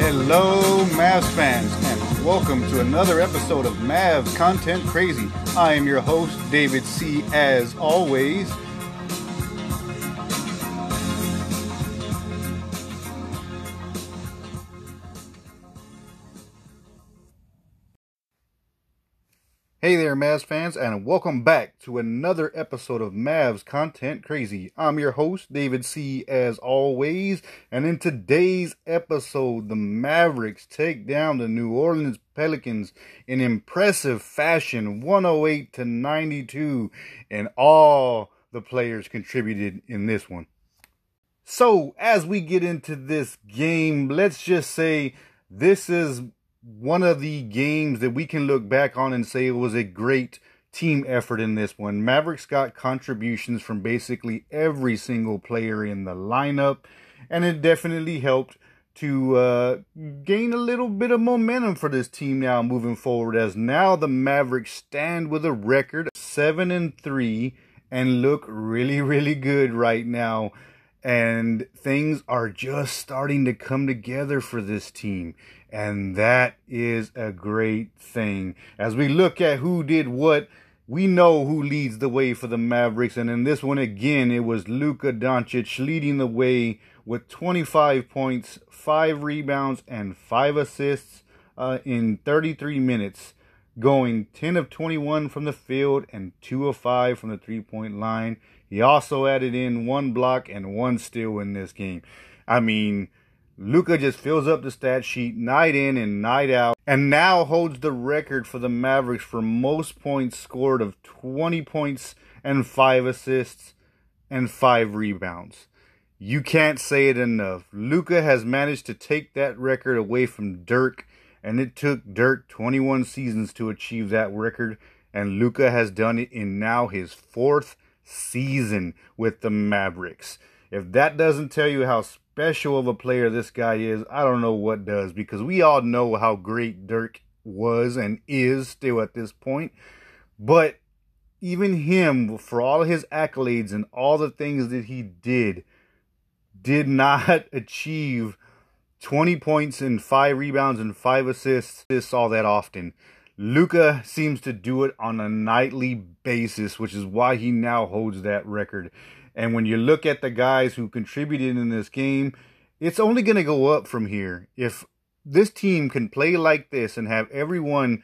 Hello, Mavs fans, and welcome to another episode of Mavs Content Crazy. I am your host, David C. As always, Hey there, Mavs fans, and welcome back to another episode of Mavs Content Crazy. I'm your host, David C., as always, and in today's episode, the Mavericks take down the New Orleans Pelicans in impressive fashion, 108 to 92, and all the players contributed in this one. So, as we get into this game, let's just say this is one of the games that we can look back on and say it was a great team effort in this one. Mavericks got contributions from basically every single player in the lineup, and it definitely helped to uh, gain a little bit of momentum for this team now moving forward. As now the Mavericks stand with a record seven and three and look really, really good right now. And things are just starting to come together for this team. And that is a great thing. As we look at who did what, we know who leads the way for the Mavericks. And in this one again, it was Luka Doncic leading the way with 25 points, 5 rebounds, and 5 assists uh, in 33 minutes, going 10 of 21 from the field and 2 of 5 from the three point line. He also added in one block and one steal in this game. I mean, Luka just fills up the stat sheet night in and night out and now holds the record for the Mavericks for most points scored of 20 points and 5 assists and 5 rebounds. You can't say it enough. Luka has managed to take that record away from Dirk and it took Dirk 21 seasons to achieve that record and Luka has done it in now his fourth season with the Mavericks. If that doesn't tell you how special of a player this guy is, I don't know what does because we all know how great Dirk was and is still at this point. But even him, for all his accolades and all the things that he did, did not achieve 20 points and 5 rebounds and 5 assists all that often. Luka seems to do it on a nightly basis, which is why he now holds that record. And when you look at the guys who contributed in this game, it's only going to go up from here. If this team can play like this and have everyone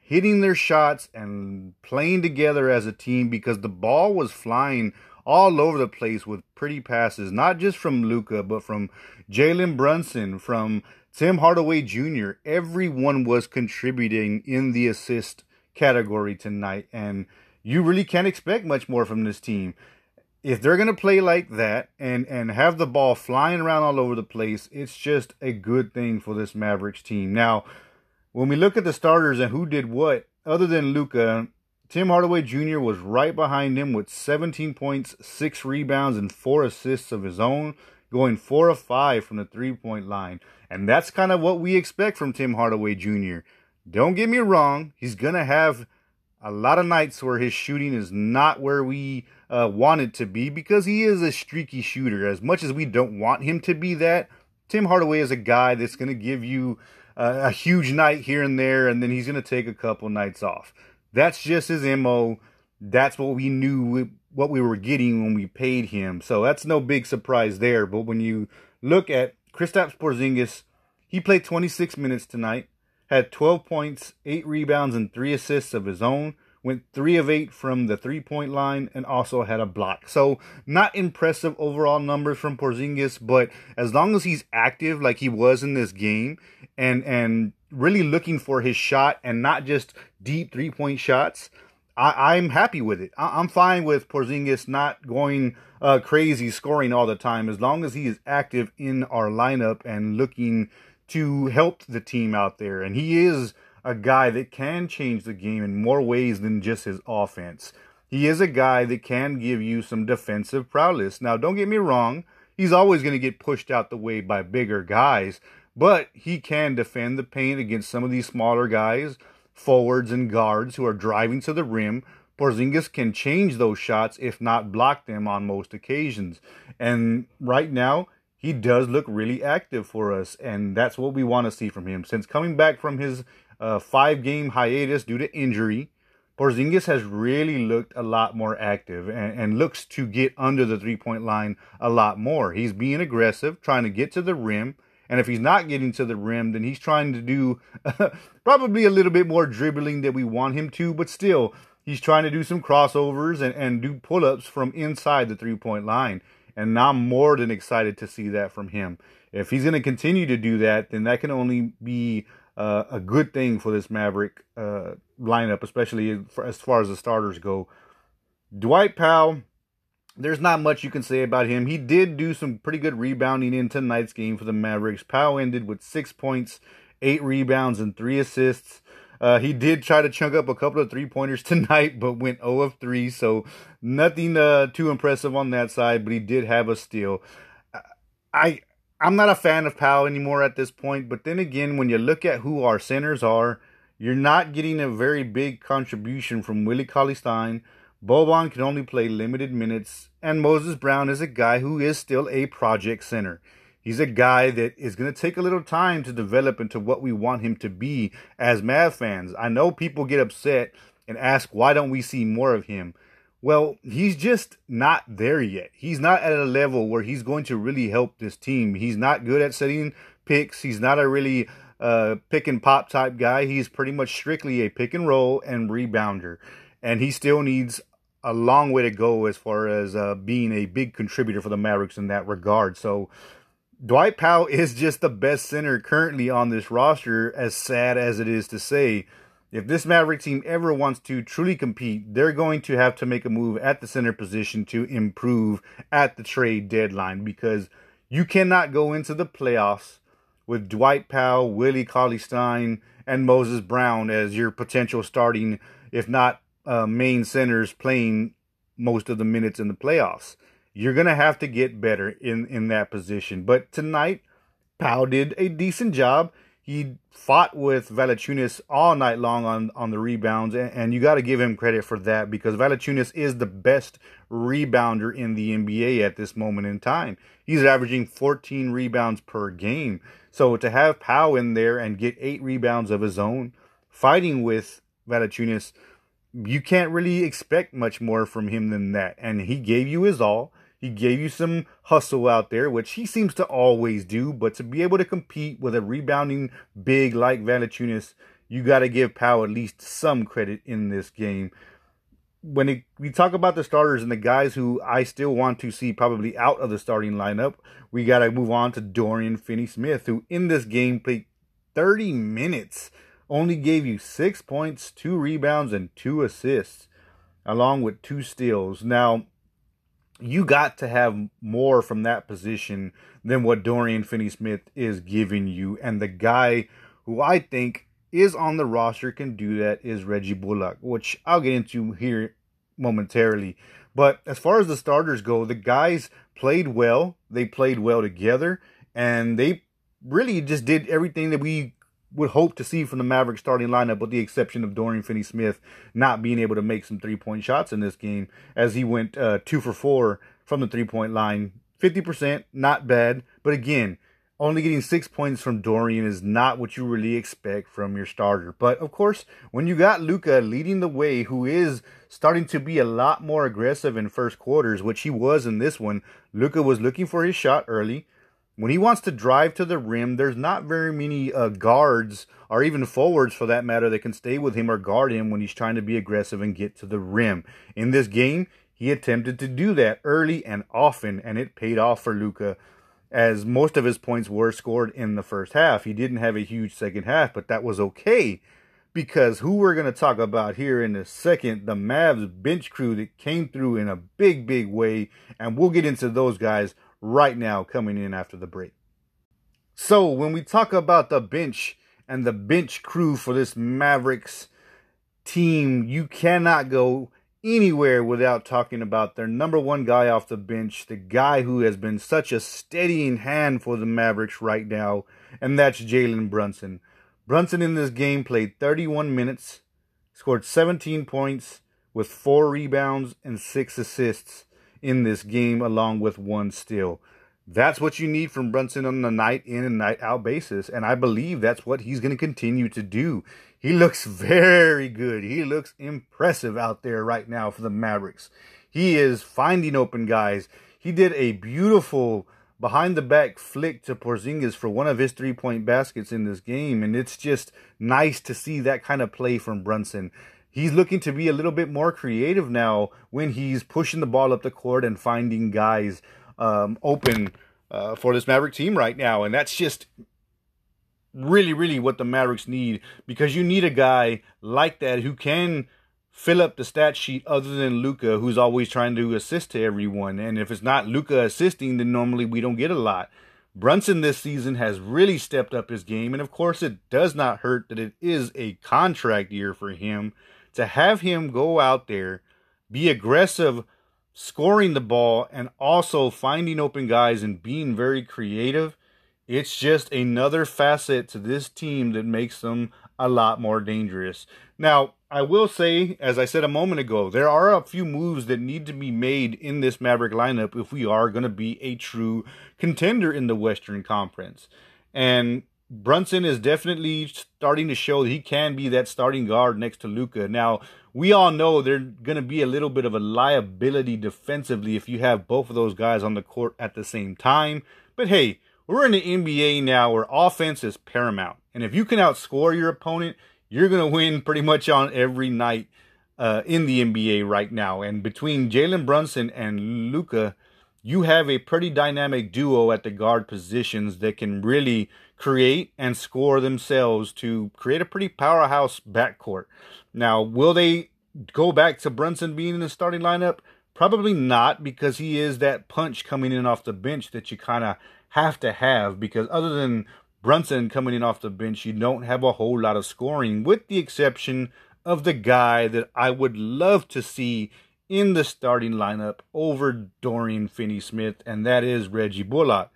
hitting their shots and playing together as a team because the ball was flying all over the place with pretty passes, not just from Luka, but from Jalen Brunson, from Tim Hardaway Jr. Everyone was contributing in the assist category tonight, and you really can't expect much more from this team if they're going to play like that and and have the ball flying around all over the place, it's just a good thing for this Mavericks team. Now, when we look at the starters and who did what, other than Luka, Tim Hardaway Jr. was right behind him with 17 points, 6 rebounds, and 4 assists of his own, going 4 of 5 from the three point line. And that's kind of what we expect from Tim Hardaway Jr. Don't get me wrong, he's going to have a lot of nights where his shooting is not where we uh, want it to be because he is a streaky shooter. As much as we don't want him to be that, Tim Hardaway is a guy that's going to give you uh, a huge night here and there, and then he's going to take a couple nights off. That's just his MO. That's what we knew what we were getting when we paid him. So that's no big surprise there. But when you look at Kristaps Porzingis, he played 26 minutes tonight had 12 points, 8 rebounds, and 3 assists of his own. Went 3 of 8 from the three point line and also had a block. So, not impressive overall numbers from Porzingis, but as long as he's active like he was in this game and, and really looking for his shot and not just deep three point shots, I, am happy with it. I, am fine with Porzingis not going uh, crazy scoring all the time as long as he is active in our lineup and looking to help the team out there. And he is a guy that can change the game in more ways than just his offense. He is a guy that can give you some defensive prowess. Now, don't get me wrong, he's always going to get pushed out the way by bigger guys, but he can defend the paint against some of these smaller guys, forwards and guards who are driving to the rim. Porzingis can change those shots, if not block them on most occasions. And right now, he does look really active for us, and that's what we want to see from him. Since coming back from his uh, five game hiatus due to injury, Porzingis has really looked a lot more active and, and looks to get under the three point line a lot more. He's being aggressive, trying to get to the rim. And if he's not getting to the rim, then he's trying to do probably a little bit more dribbling than we want him to, but still, he's trying to do some crossovers and, and do pull ups from inside the three point line. And I'm more than excited to see that from him. If he's going to continue to do that, then that can only be uh, a good thing for this Maverick uh, lineup, especially as far as the starters go. Dwight Powell, there's not much you can say about him. He did do some pretty good rebounding in tonight's game for the Mavericks. Powell ended with six points, eight rebounds, and three assists. Uh, he did try to chunk up a couple of three pointers tonight, but went 0 of 3, so nothing uh, too impressive on that side. But he did have a steal. I I'm not a fan of Powell anymore at this point, but then again, when you look at who our centers are, you're not getting a very big contribution from Willie Cauley Stein. Boban can only play limited minutes, and Moses Brown is a guy who is still a project center. He's a guy that is going to take a little time to develop into what we want him to be as Mav fans. I know people get upset and ask, why don't we see more of him? Well, he's just not there yet. He's not at a level where he's going to really help this team. He's not good at setting picks. He's not a really uh, pick and pop type guy. He's pretty much strictly a pick and roll and rebounder. And he still needs a long way to go as far as uh, being a big contributor for the Mavericks in that regard. So Dwight Powell is just the best center currently on this roster, as sad as it is to say if this Maverick team ever wants to truly compete, they're going to have to make a move at the center position to improve at the trade deadline because you cannot go into the playoffs with Dwight Powell, Willie Cauley Stein, and Moses Brown as your potential starting, if not uh, main centers, playing most of the minutes in the playoffs. You're going to have to get better in, in that position. But tonight, Powell did a decent job he fought with Valanciunas all night long on, on the rebounds, and, and you got to give him credit for that because Valanciunas is the best rebounder in the NBA at this moment in time. He's averaging 14 rebounds per game. So to have Powell in there and get eight rebounds of his own, fighting with Valanciunas, you can't really expect much more from him than that. And he gave you his all. He gave you some hustle out there, which he seems to always do. But to be able to compete with a rebounding big like Valanciunas, you got to give Powell at least some credit in this game. When it, we talk about the starters and the guys who I still want to see probably out of the starting lineup, we got to move on to Dorian Finney-Smith, who in this game played 30 minutes, only gave you six points, two rebounds, and two assists, along with two steals. Now, you got to have more from that position than what Dorian Finney Smith is giving you. And the guy who I think is on the roster can do that is Reggie Bullock, which I'll get into here momentarily. But as far as the starters go, the guys played well. They played well together, and they really just did everything that we would hope to see from the Mavericks starting lineup, with the exception of Dorian Finney-Smith not being able to make some three-point shots in this game, as he went uh, two for four from the three-point line. 50%, not bad. But again, only getting six points from Dorian is not what you really expect from your starter. But of course, when you got Luka leading the way, who is starting to be a lot more aggressive in first quarters, which he was in this one, Luka was looking for his shot early when he wants to drive to the rim, there's not very many uh, guards or even forwards for that matter that can stay with him or guard him when he's trying to be aggressive and get to the rim. In this game, he attempted to do that early and often, and it paid off for Luka as most of his points were scored in the first half. He didn't have a huge second half, but that was okay because who we're going to talk about here in a second, the Mavs bench crew that came through in a big, big way, and we'll get into those guys right now coming in after the break. So, when we talk about the bench and the bench crew for this Mavericks team, you cannot go anywhere without talking about their number one guy off the bench, the guy who has been such a steadying hand for the Mavericks right now, and that's Jalen Brunson. Brunson in this game played 31 minutes, scored 17 points with four rebounds and six assists in this game, along with one steal. That's what you need from Brunson on a night in and night out basis. And I believe that's what he's going to continue to do. He looks very good. He looks impressive out there right now for the Mavericks. He is finding open guys. He did a beautiful behind the back flick to Porzingis for one of his three point baskets in this game. And it's just nice to see that kind of play from Brunson. He's looking to be a little bit more creative now when he's pushing the ball up the court and finding guys um, open uh, for this Maverick team right now. And that's just really, really what the Mavericks need because you need a guy like that who can fill up the stat sheet other than Luka, who's always trying to assist to everyone. And if it's not Luka assisting, then normally we don't get a lot. Brunson this season has really stepped up his game, and of course, it does not hurt that it is a contract year for him. To have him go out there, be aggressive scoring the ball and also finding open guys and being very creative, it's just another facet to this team that makes them a lot more dangerous. Now, I will say, as I said a moment ago, there are a few moves that need to be made in this Maverick lineup if we are going to be a true contender in the Western Conference. And Brunson is definitely starting to show that he can be that starting guard next to Luka. Now, we all know they're going to be a little bit of a liability defensively if you have both of those guys on the court at the same time. But hey, we're in the NBA now where offense is paramount. And if you can outscore your opponent, you're going to win pretty much on every night uh, in the NBA right now. And between Jalen Brunson and Luka, you have a pretty dynamic duo at the guard positions that can really create and score themselves to create a pretty powerhouse backcourt. Now, will they go back to Brunson being in the starting lineup? Probably not because he is that punch coming in off the bench that you kind of have to have because other than Brunson coming in off the bench, you don't have a whole lot of scoring with the exception of the guy that I would love to see in the starting lineup over Dorian Finney Smith, and that is Reggie Bullock.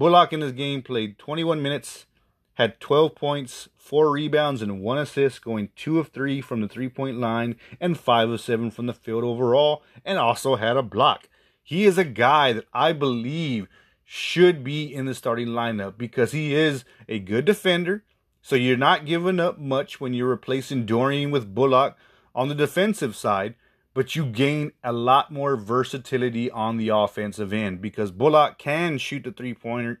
Bullock in this game played 21 minutes, had 12 points, 4 rebounds, and 1 assist, going 2 of 3 from the three point line and 5 of 7 from the field overall, and also had a block. He is a guy that I believe should be in the starting lineup because he is a good defender. So you're not giving up much when you're replacing Dorian with Bullock on the defensive side but you gain a lot more versatility on the offensive end because Bullock can shoot the three pointer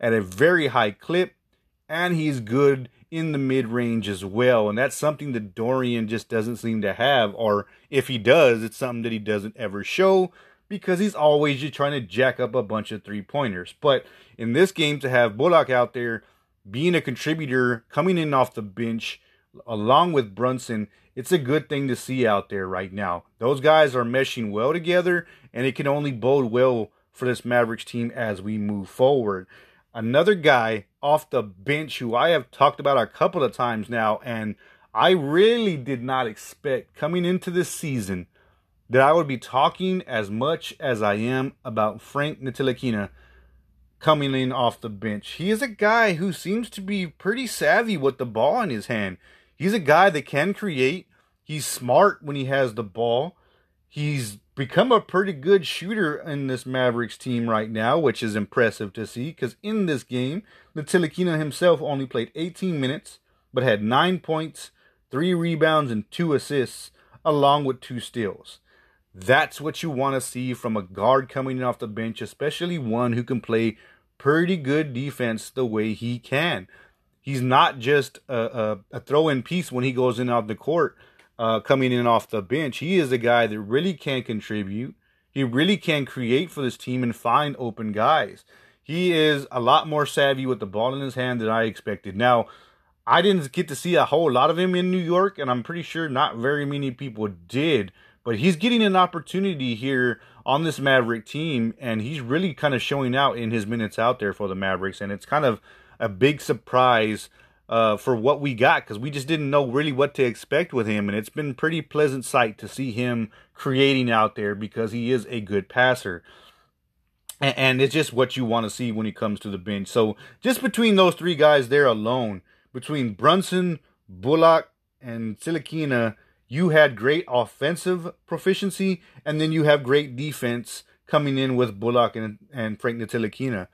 at a very high clip and he's good in the mid range as well. And that's something that Dorian just doesn't seem to have, or if he does, it's something that he doesn't ever show because he's always just trying to jack up a bunch of three pointers. But in this game, to have Bullock out there being a contributor, coming in off the bench, along with Brunson, it's a good thing to see out there right now. Those guys are meshing well together, and it can only bode well for this Mavericks team as we move forward. Another guy off the bench who I have talked about a couple of times now, and I really did not expect coming into this season that I would be talking as much as I am about Frank Ntilikina coming in off the bench. He is a guy who seems to be pretty savvy with the ball in his hand. He's a guy that can create. He's smart when he has the ball. He's become a pretty good shooter in this Mavericks team right now, which is impressive to see because in this game, Ntilikina himself only played 18 minutes, but had nine points, three rebounds, and two assists, along with two steals. That's what you want to see from a guard coming in off the bench, especially one who can play pretty good defense the way he can he's not just a, a, a throw in piece when he goes in off the court, uh, coming in off the bench. He is a guy that really can contribute. He really can create for this team and find open guys. He is a lot more savvy with the ball in his hand than I expected. Now, I didn't get to see a whole lot of him in New York, and I'm pretty sure not very many people did. But he's getting an opportunity here on this Maverick team, and he's really kind of showing out in his minutes out there for the Mavericks. And it's kind of a big surprise uh, for what we got because we just didn't know really what to expect with him. And it's been pretty pleasant sight to see him creating out there because he is a good passer. And, and it's just what you want to see when he comes to the bench. So just between those three guys there alone, between Brunson, Bullock, and Ntilikina, you had great offensive proficiency, and then you have great defense coming in with Bullock and, and Frank Ntilikina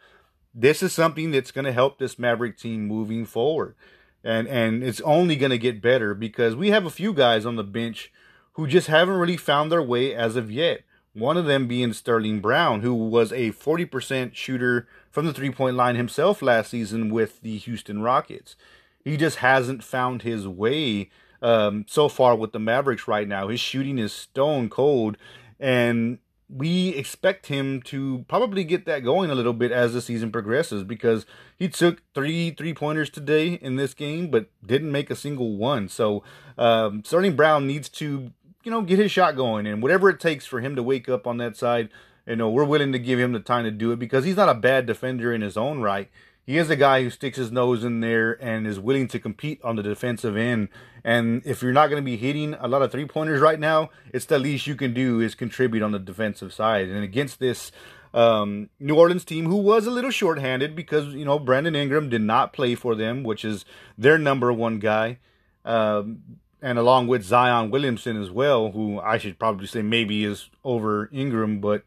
this is something that's going to help this Maverick team moving forward. And and it's only going to get better because we have a few guys on the bench who just haven't really found their way as of yet. One of them being Sterling Brown, who was a 40% shooter from the three point line himself last season with the Houston Rockets. He just hasn't found his way um, so far with the Mavericks right now. His shooting is stone cold, and we expect him to probably get that going a little bit as the season progresses because he took three three pointers today in this game, but didn't make a single one. So um, Sterling Brown needs to you know get his shot going, and whatever it takes for him to wake up on that side, you know we're willing to give him the time to do it because he's not a bad defender in his own right he is a guy who sticks his nose in there and is willing to compete on the defensive end. And if you're not going to be hitting a lot of three pointers right now, it's the least you can do is contribute on the defensive side. And against this um, New Orleans team, who was a little shorthanded because you know Brandon Ingram did not play for them, which is their number one guy. Um, and along with Zion Williamson as well, who I should probably say maybe is over Ingram, but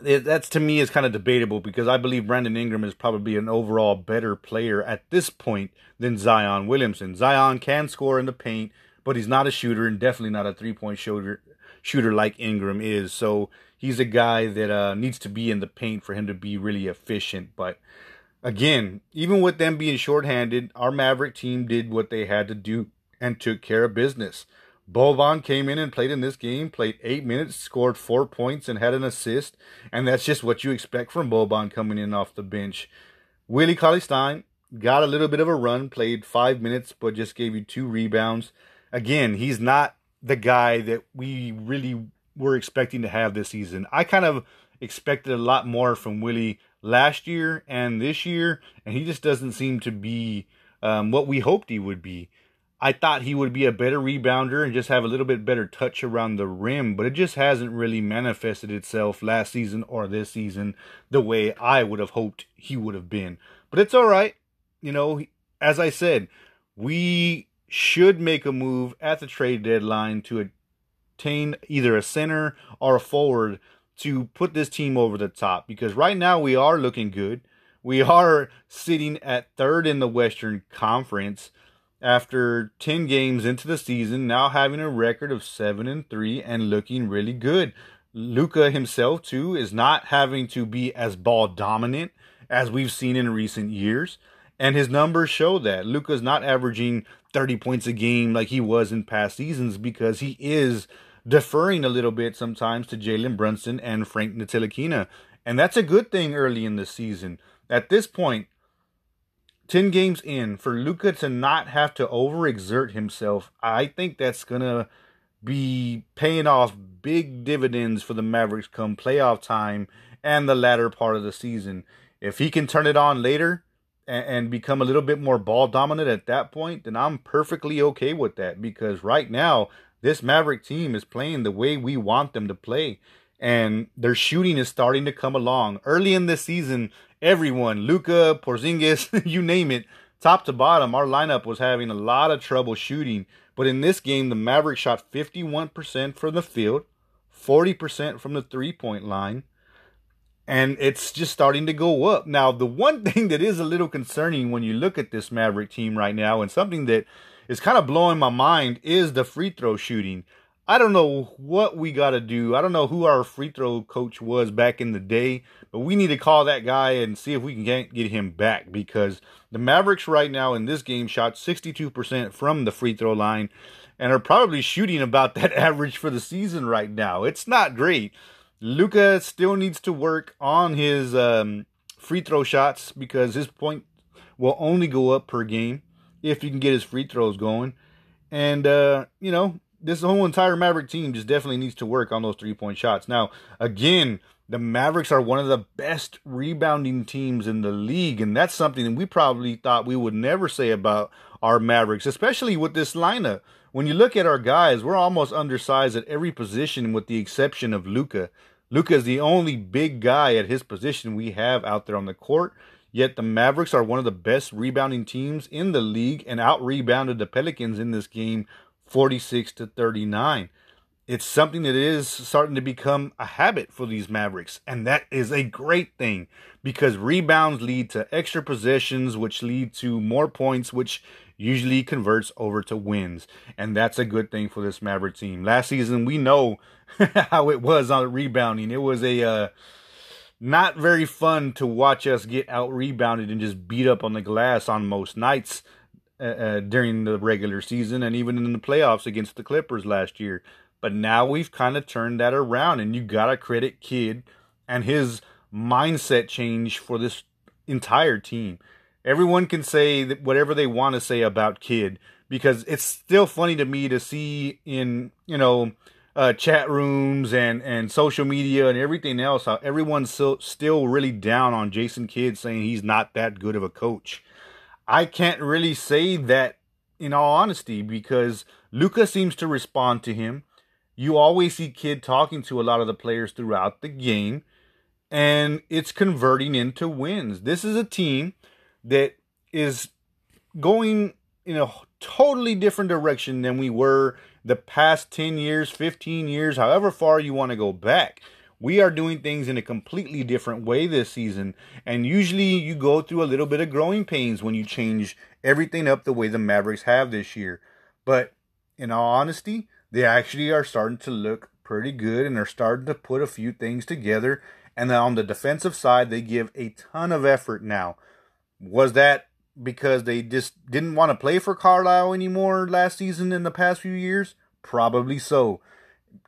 that's to me is kind of debatable because I believe Brandon Ingram is probably an overall better player at this point than Zion Williamson. Zion can score in the paint, but he's not a shooter and definitely not a three point shooter shooter like Ingram is. So he's a guy that uh, needs to be in the paint for him to be really efficient. But again, even with them being shorthanded, our Maverick team did what they had to do and took care of business. Boban came in and played in this game, played eight minutes, scored four points, and had an assist. And that's just what you expect from Boban coming in off the bench. Willie Cauley Stein got a little bit of a run, played five minutes, but just gave you two rebounds. Again, he's not the guy that we really were expecting to have this season. I kind of expected a lot more from Willie last year and this year, and he just doesn't seem to be um, what we hoped he would be. I thought he would be a better rebounder and just have a little bit better touch around the rim, but it just hasn't really manifested itself last season or this season the way I would have hoped he would have been. But it's all right. You know, as I said, we should make a move at the trade deadline to attain either a center or a forward to put this team over the top because right now we are looking good. We are sitting at third in the Western Conference after 10 games into the season, now having a record of 7 and 3 and looking really good. Luka himself too is not having to be as ball dominant as we've seen in recent years, and his numbers show that. Luka's not averaging 30 points a game like he was in past seasons because he is deferring a little bit sometimes to Jalen Brunson and Frank Ntilikina. And that's a good thing early in the season. At this point, 10 games in, for Luka to not have to overexert himself, I think that's going to be paying off big dividends for the Mavericks come playoff time and the latter part of the season. If he can turn it on later and, and become a little bit more ball dominant at that point, then I'm perfectly okay with that because right now, this Maverick team is playing the way we want them to play and their shooting is starting to come along. Early in this season, everyone, Luka, Porzingis, you name it, top to bottom, our lineup was having a lot of trouble shooting. But in this game, the Mavericks shot 51% from the field, 40% from the three point line, and it's just starting to go up. Now, the one thing that is a little concerning when you look at this Maverick team right now, and something that is kind of blowing my mind, is the free throw shooting. I don't know what we got to do. I don't know who our free throw coach was back in the day, but we need to call that guy and see if we can get, him back because the Mavericks right now in this game shot 62% from the free throw line and are probably shooting about that average for the season right now. It's not great. Luka still needs to work on his um, free throw shots because his point will only go up per game if he can get his free throws going. And, uh, you know, this whole entire Maverick team just definitely needs to work on those three point shots. Now, again, the Mavericks are one of the best rebounding teams in the league, and that's something that we probably thought we would never say about our Mavericks, especially with this lineup. When you look at our guys, we're almost undersized at every position with the exception of Luka. Luka is the only big guy at his position we have out there on the court. Yet the Mavericks are one of the best rebounding teams in the league and out rebounded the Pelicans in this game 46 to 39 it's something that is starting to become a habit for these Mavericks. And that is a great thing because rebounds lead to extra possessions, which lead to more points, which usually converts over to wins. And that's a good thing for this Maverick team. Last season, we know how it was on rebounding. It was a. Uh, not very fun to watch us get out rebounded and just beat up on the glass on most nights uh, uh, during the regular season and even in the playoffs against the Clippers last year. But now we've kind of turned that around, and you got to credit Kidd and his mindset change for this entire team. Everyone can say whatever they want to say about Kidd because it's still funny to me to see in, you know, uh, chat rooms and, and social media and everything else how everyone's so, still really down on Jason Kidd saying he's not that good of a coach. I can't really say that in all honesty because Luka seems to respond to him you always see Kidd talking to a lot of the players throughout the game, and it's converting into wins. This is a team that is going in a totally different direction than we were the past 10 years, 15 years, however far you want to go back. We are doing things in a completely different way this season. And usually you go through a little bit of growing pains when you change everything up the way the Mavericks have this year. But in all honesty, they actually are starting to look pretty good and they're starting to put a few things together. And then on the defensive side, they give a ton of effort now. Was that because they just didn't want to play for Carlisle anymore last season in the past few years? Probably so.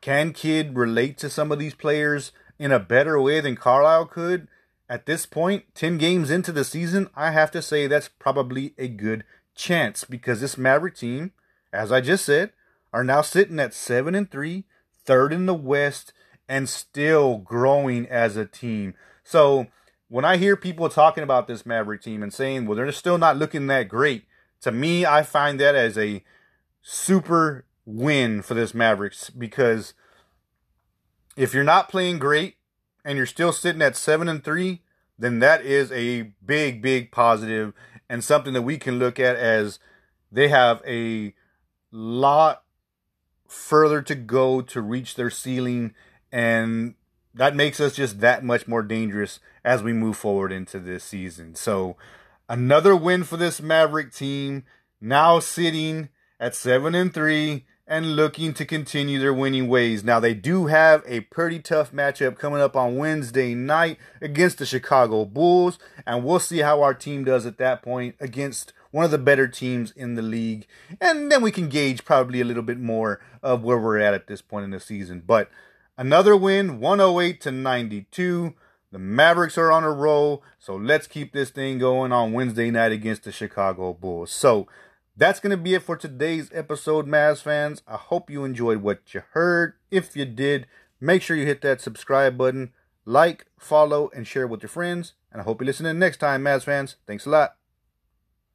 Can Kidd relate to some of these players in a better way than Carlisle could? At this point, 10 games into the season, I have to say that's probably a good chance because this Maverick team, as I just said, are now sitting at 7 and 3, third in the West and still growing as a team. So, when I hear people talking about this Maverick team and saying, well, they're still not looking that great, to me, I find that as a super win for this Mavericks because if you're not playing great and you're still sitting at 7 and 3, then that is a big, big positive and something that we can look at as they have a lot further to go to reach their ceiling and that makes us just that much more dangerous as we move forward into this season. So, another win for this Maverick team, now sitting at 7 and 3 and looking to continue their winning ways. Now, they do have a pretty tough matchup coming up on Wednesday night against the Chicago Bulls, and we'll see how our team does at that point against one of the better teams in the league. And then we can gauge probably a little bit more of where we're at at this point in the season. But another win, 108 to 92. The Mavericks are on a roll, so let's keep this thing going on Wednesday night against the Chicago Bulls. So that's going to be it for today's episode, Mavs fans. I hope you enjoyed what you heard. If you did, make sure you hit that subscribe button, like, follow, and share with your friends. And I hope you listen in next time, Mavs fans. Thanks a lot.